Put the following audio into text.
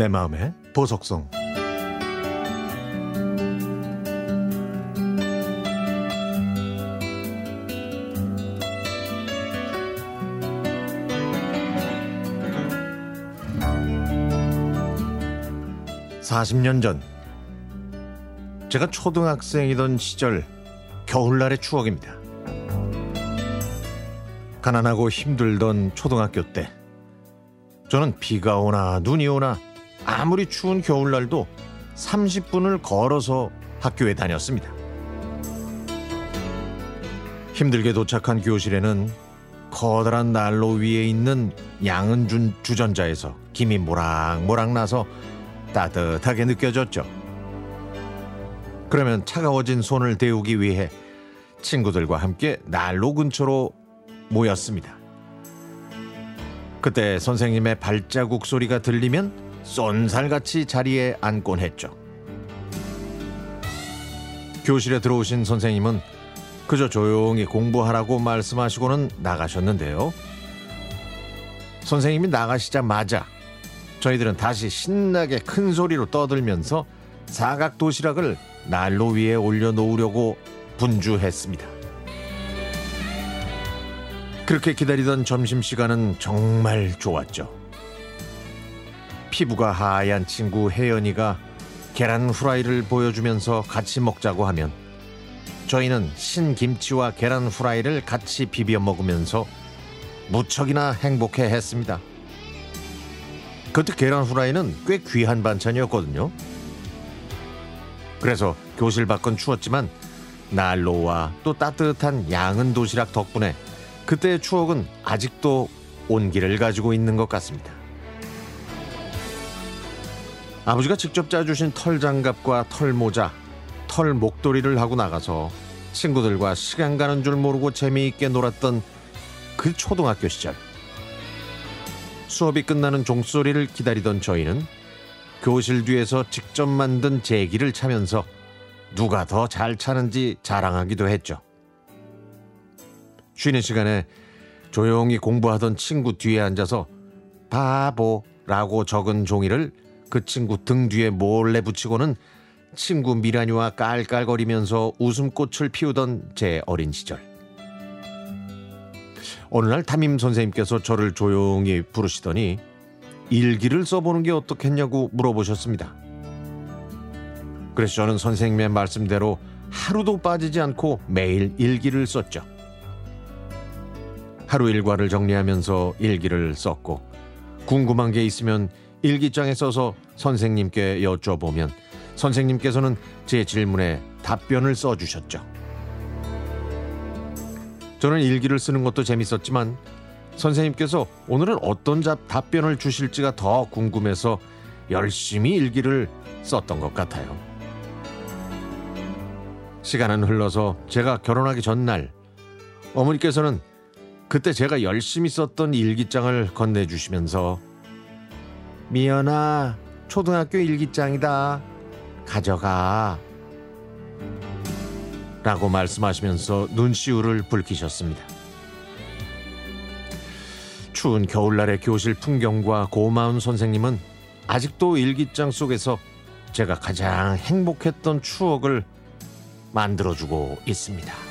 내 마음의 보석성. (40년) 전. 제가 초등학생이던 시절 겨울날의 추억입니다. 가난하고 힘들던 초등학교 때 저는 비가 오나 눈이 오나 아무리 추운 겨울날도 30분을 걸어서 학교에 다녔습니다. 힘들게 도착한 교실에는 커다란 난로 위에 있는 양은준 주전자에서 김이 모락모락 나서 따뜻하게 느껴졌죠. 그러면 차가워진 손을 데우기 위해 친구들과 함께 난로 근처로 모였습니다. 그때 선생님의 발자국 소리가 들리면 쏜살같이 자리에 앉곤 했죠. 교실에 들어오신 선생님은 그저 조용히 공부하라고 말씀하시고는 나가셨는데요. 선생님이 나가시자마자 저희들은 다시 신나게 큰 소리로 떠들면서 사각 도시락을 난로 위에 올려놓으려고 분주했습니다. 그렇게 기다리던 점심시간은 정말 좋았죠. 피부가 하얀 친구 혜연이가 계란 후라이를 보여주면서 같이 먹자고 하면 저희는 신김치와 계란 후라이를 같이 비벼 먹으면서 무척이나 행복해 했습니다. 그때 계란 후라이는 꽤 귀한 반찬이었거든요. 그래서 교실 밖은 추웠지만 난로와 또 따뜻한 양은 도시락 덕분에 그때의 추억은 아직도 온기를 가지고 있는 것 같습니다. 아버지가 직접 짜주신 털 장갑과 털 모자, 털 목도리를 하고 나가서 친구들과 시간 가는 줄 모르고 재미있게 놀았던 그 초등학교 시절. 수업이 끝나는 종소리를 기다리던 저희는 교실 뒤에서 직접 만든 제기를 차면서 누가 더 잘 차는지 자랑하기도 했죠. 쉬는 시간에 조용히 공부하던 친구 뒤에 앉아서 바보라고 적은 종이를 그 친구 등 뒤에 몰래 붙이고는 친구 미란이와 깔깔거리면서 웃음꽃을 피우던 제 어린 시절. 어느 날 담임 선생님께서 저를 조용히 부르시더니 일기를 써보는 게 어떻겠냐고 물어보셨습니다. 그래서 저는 선생님의 말씀대로 하루도 빠지지 않고 매일 일기를 썼죠. 하루 일과를 정리하면서 일기를 썼고 궁금한 게 있으면 일기장에 써서 선생님께 여쭤보면 선생님께서는 제 질문에 답변을 써주셨죠. 저는 일기를 쓰는 것도 재밌었지만 선생님께서 오늘은 어떤 답변을 주실지가 더 궁금해서 열심히 일기를 썼던 것 같아요. 시간은 흘러서 제가 결혼하기 전날 어머니께서는 그때 제가 열심히 썼던 일기장을 건네주시면서 미연아 초등학교 일기장이다 가져가 라고 말씀하시면서 눈시울을 붉히셨습니다. 추운 겨울날의 교실 풍경과 고마운 선생님은 아직도 일기장 속에서 제가 가장 행복했던 추억을 만들어주고 있습니다.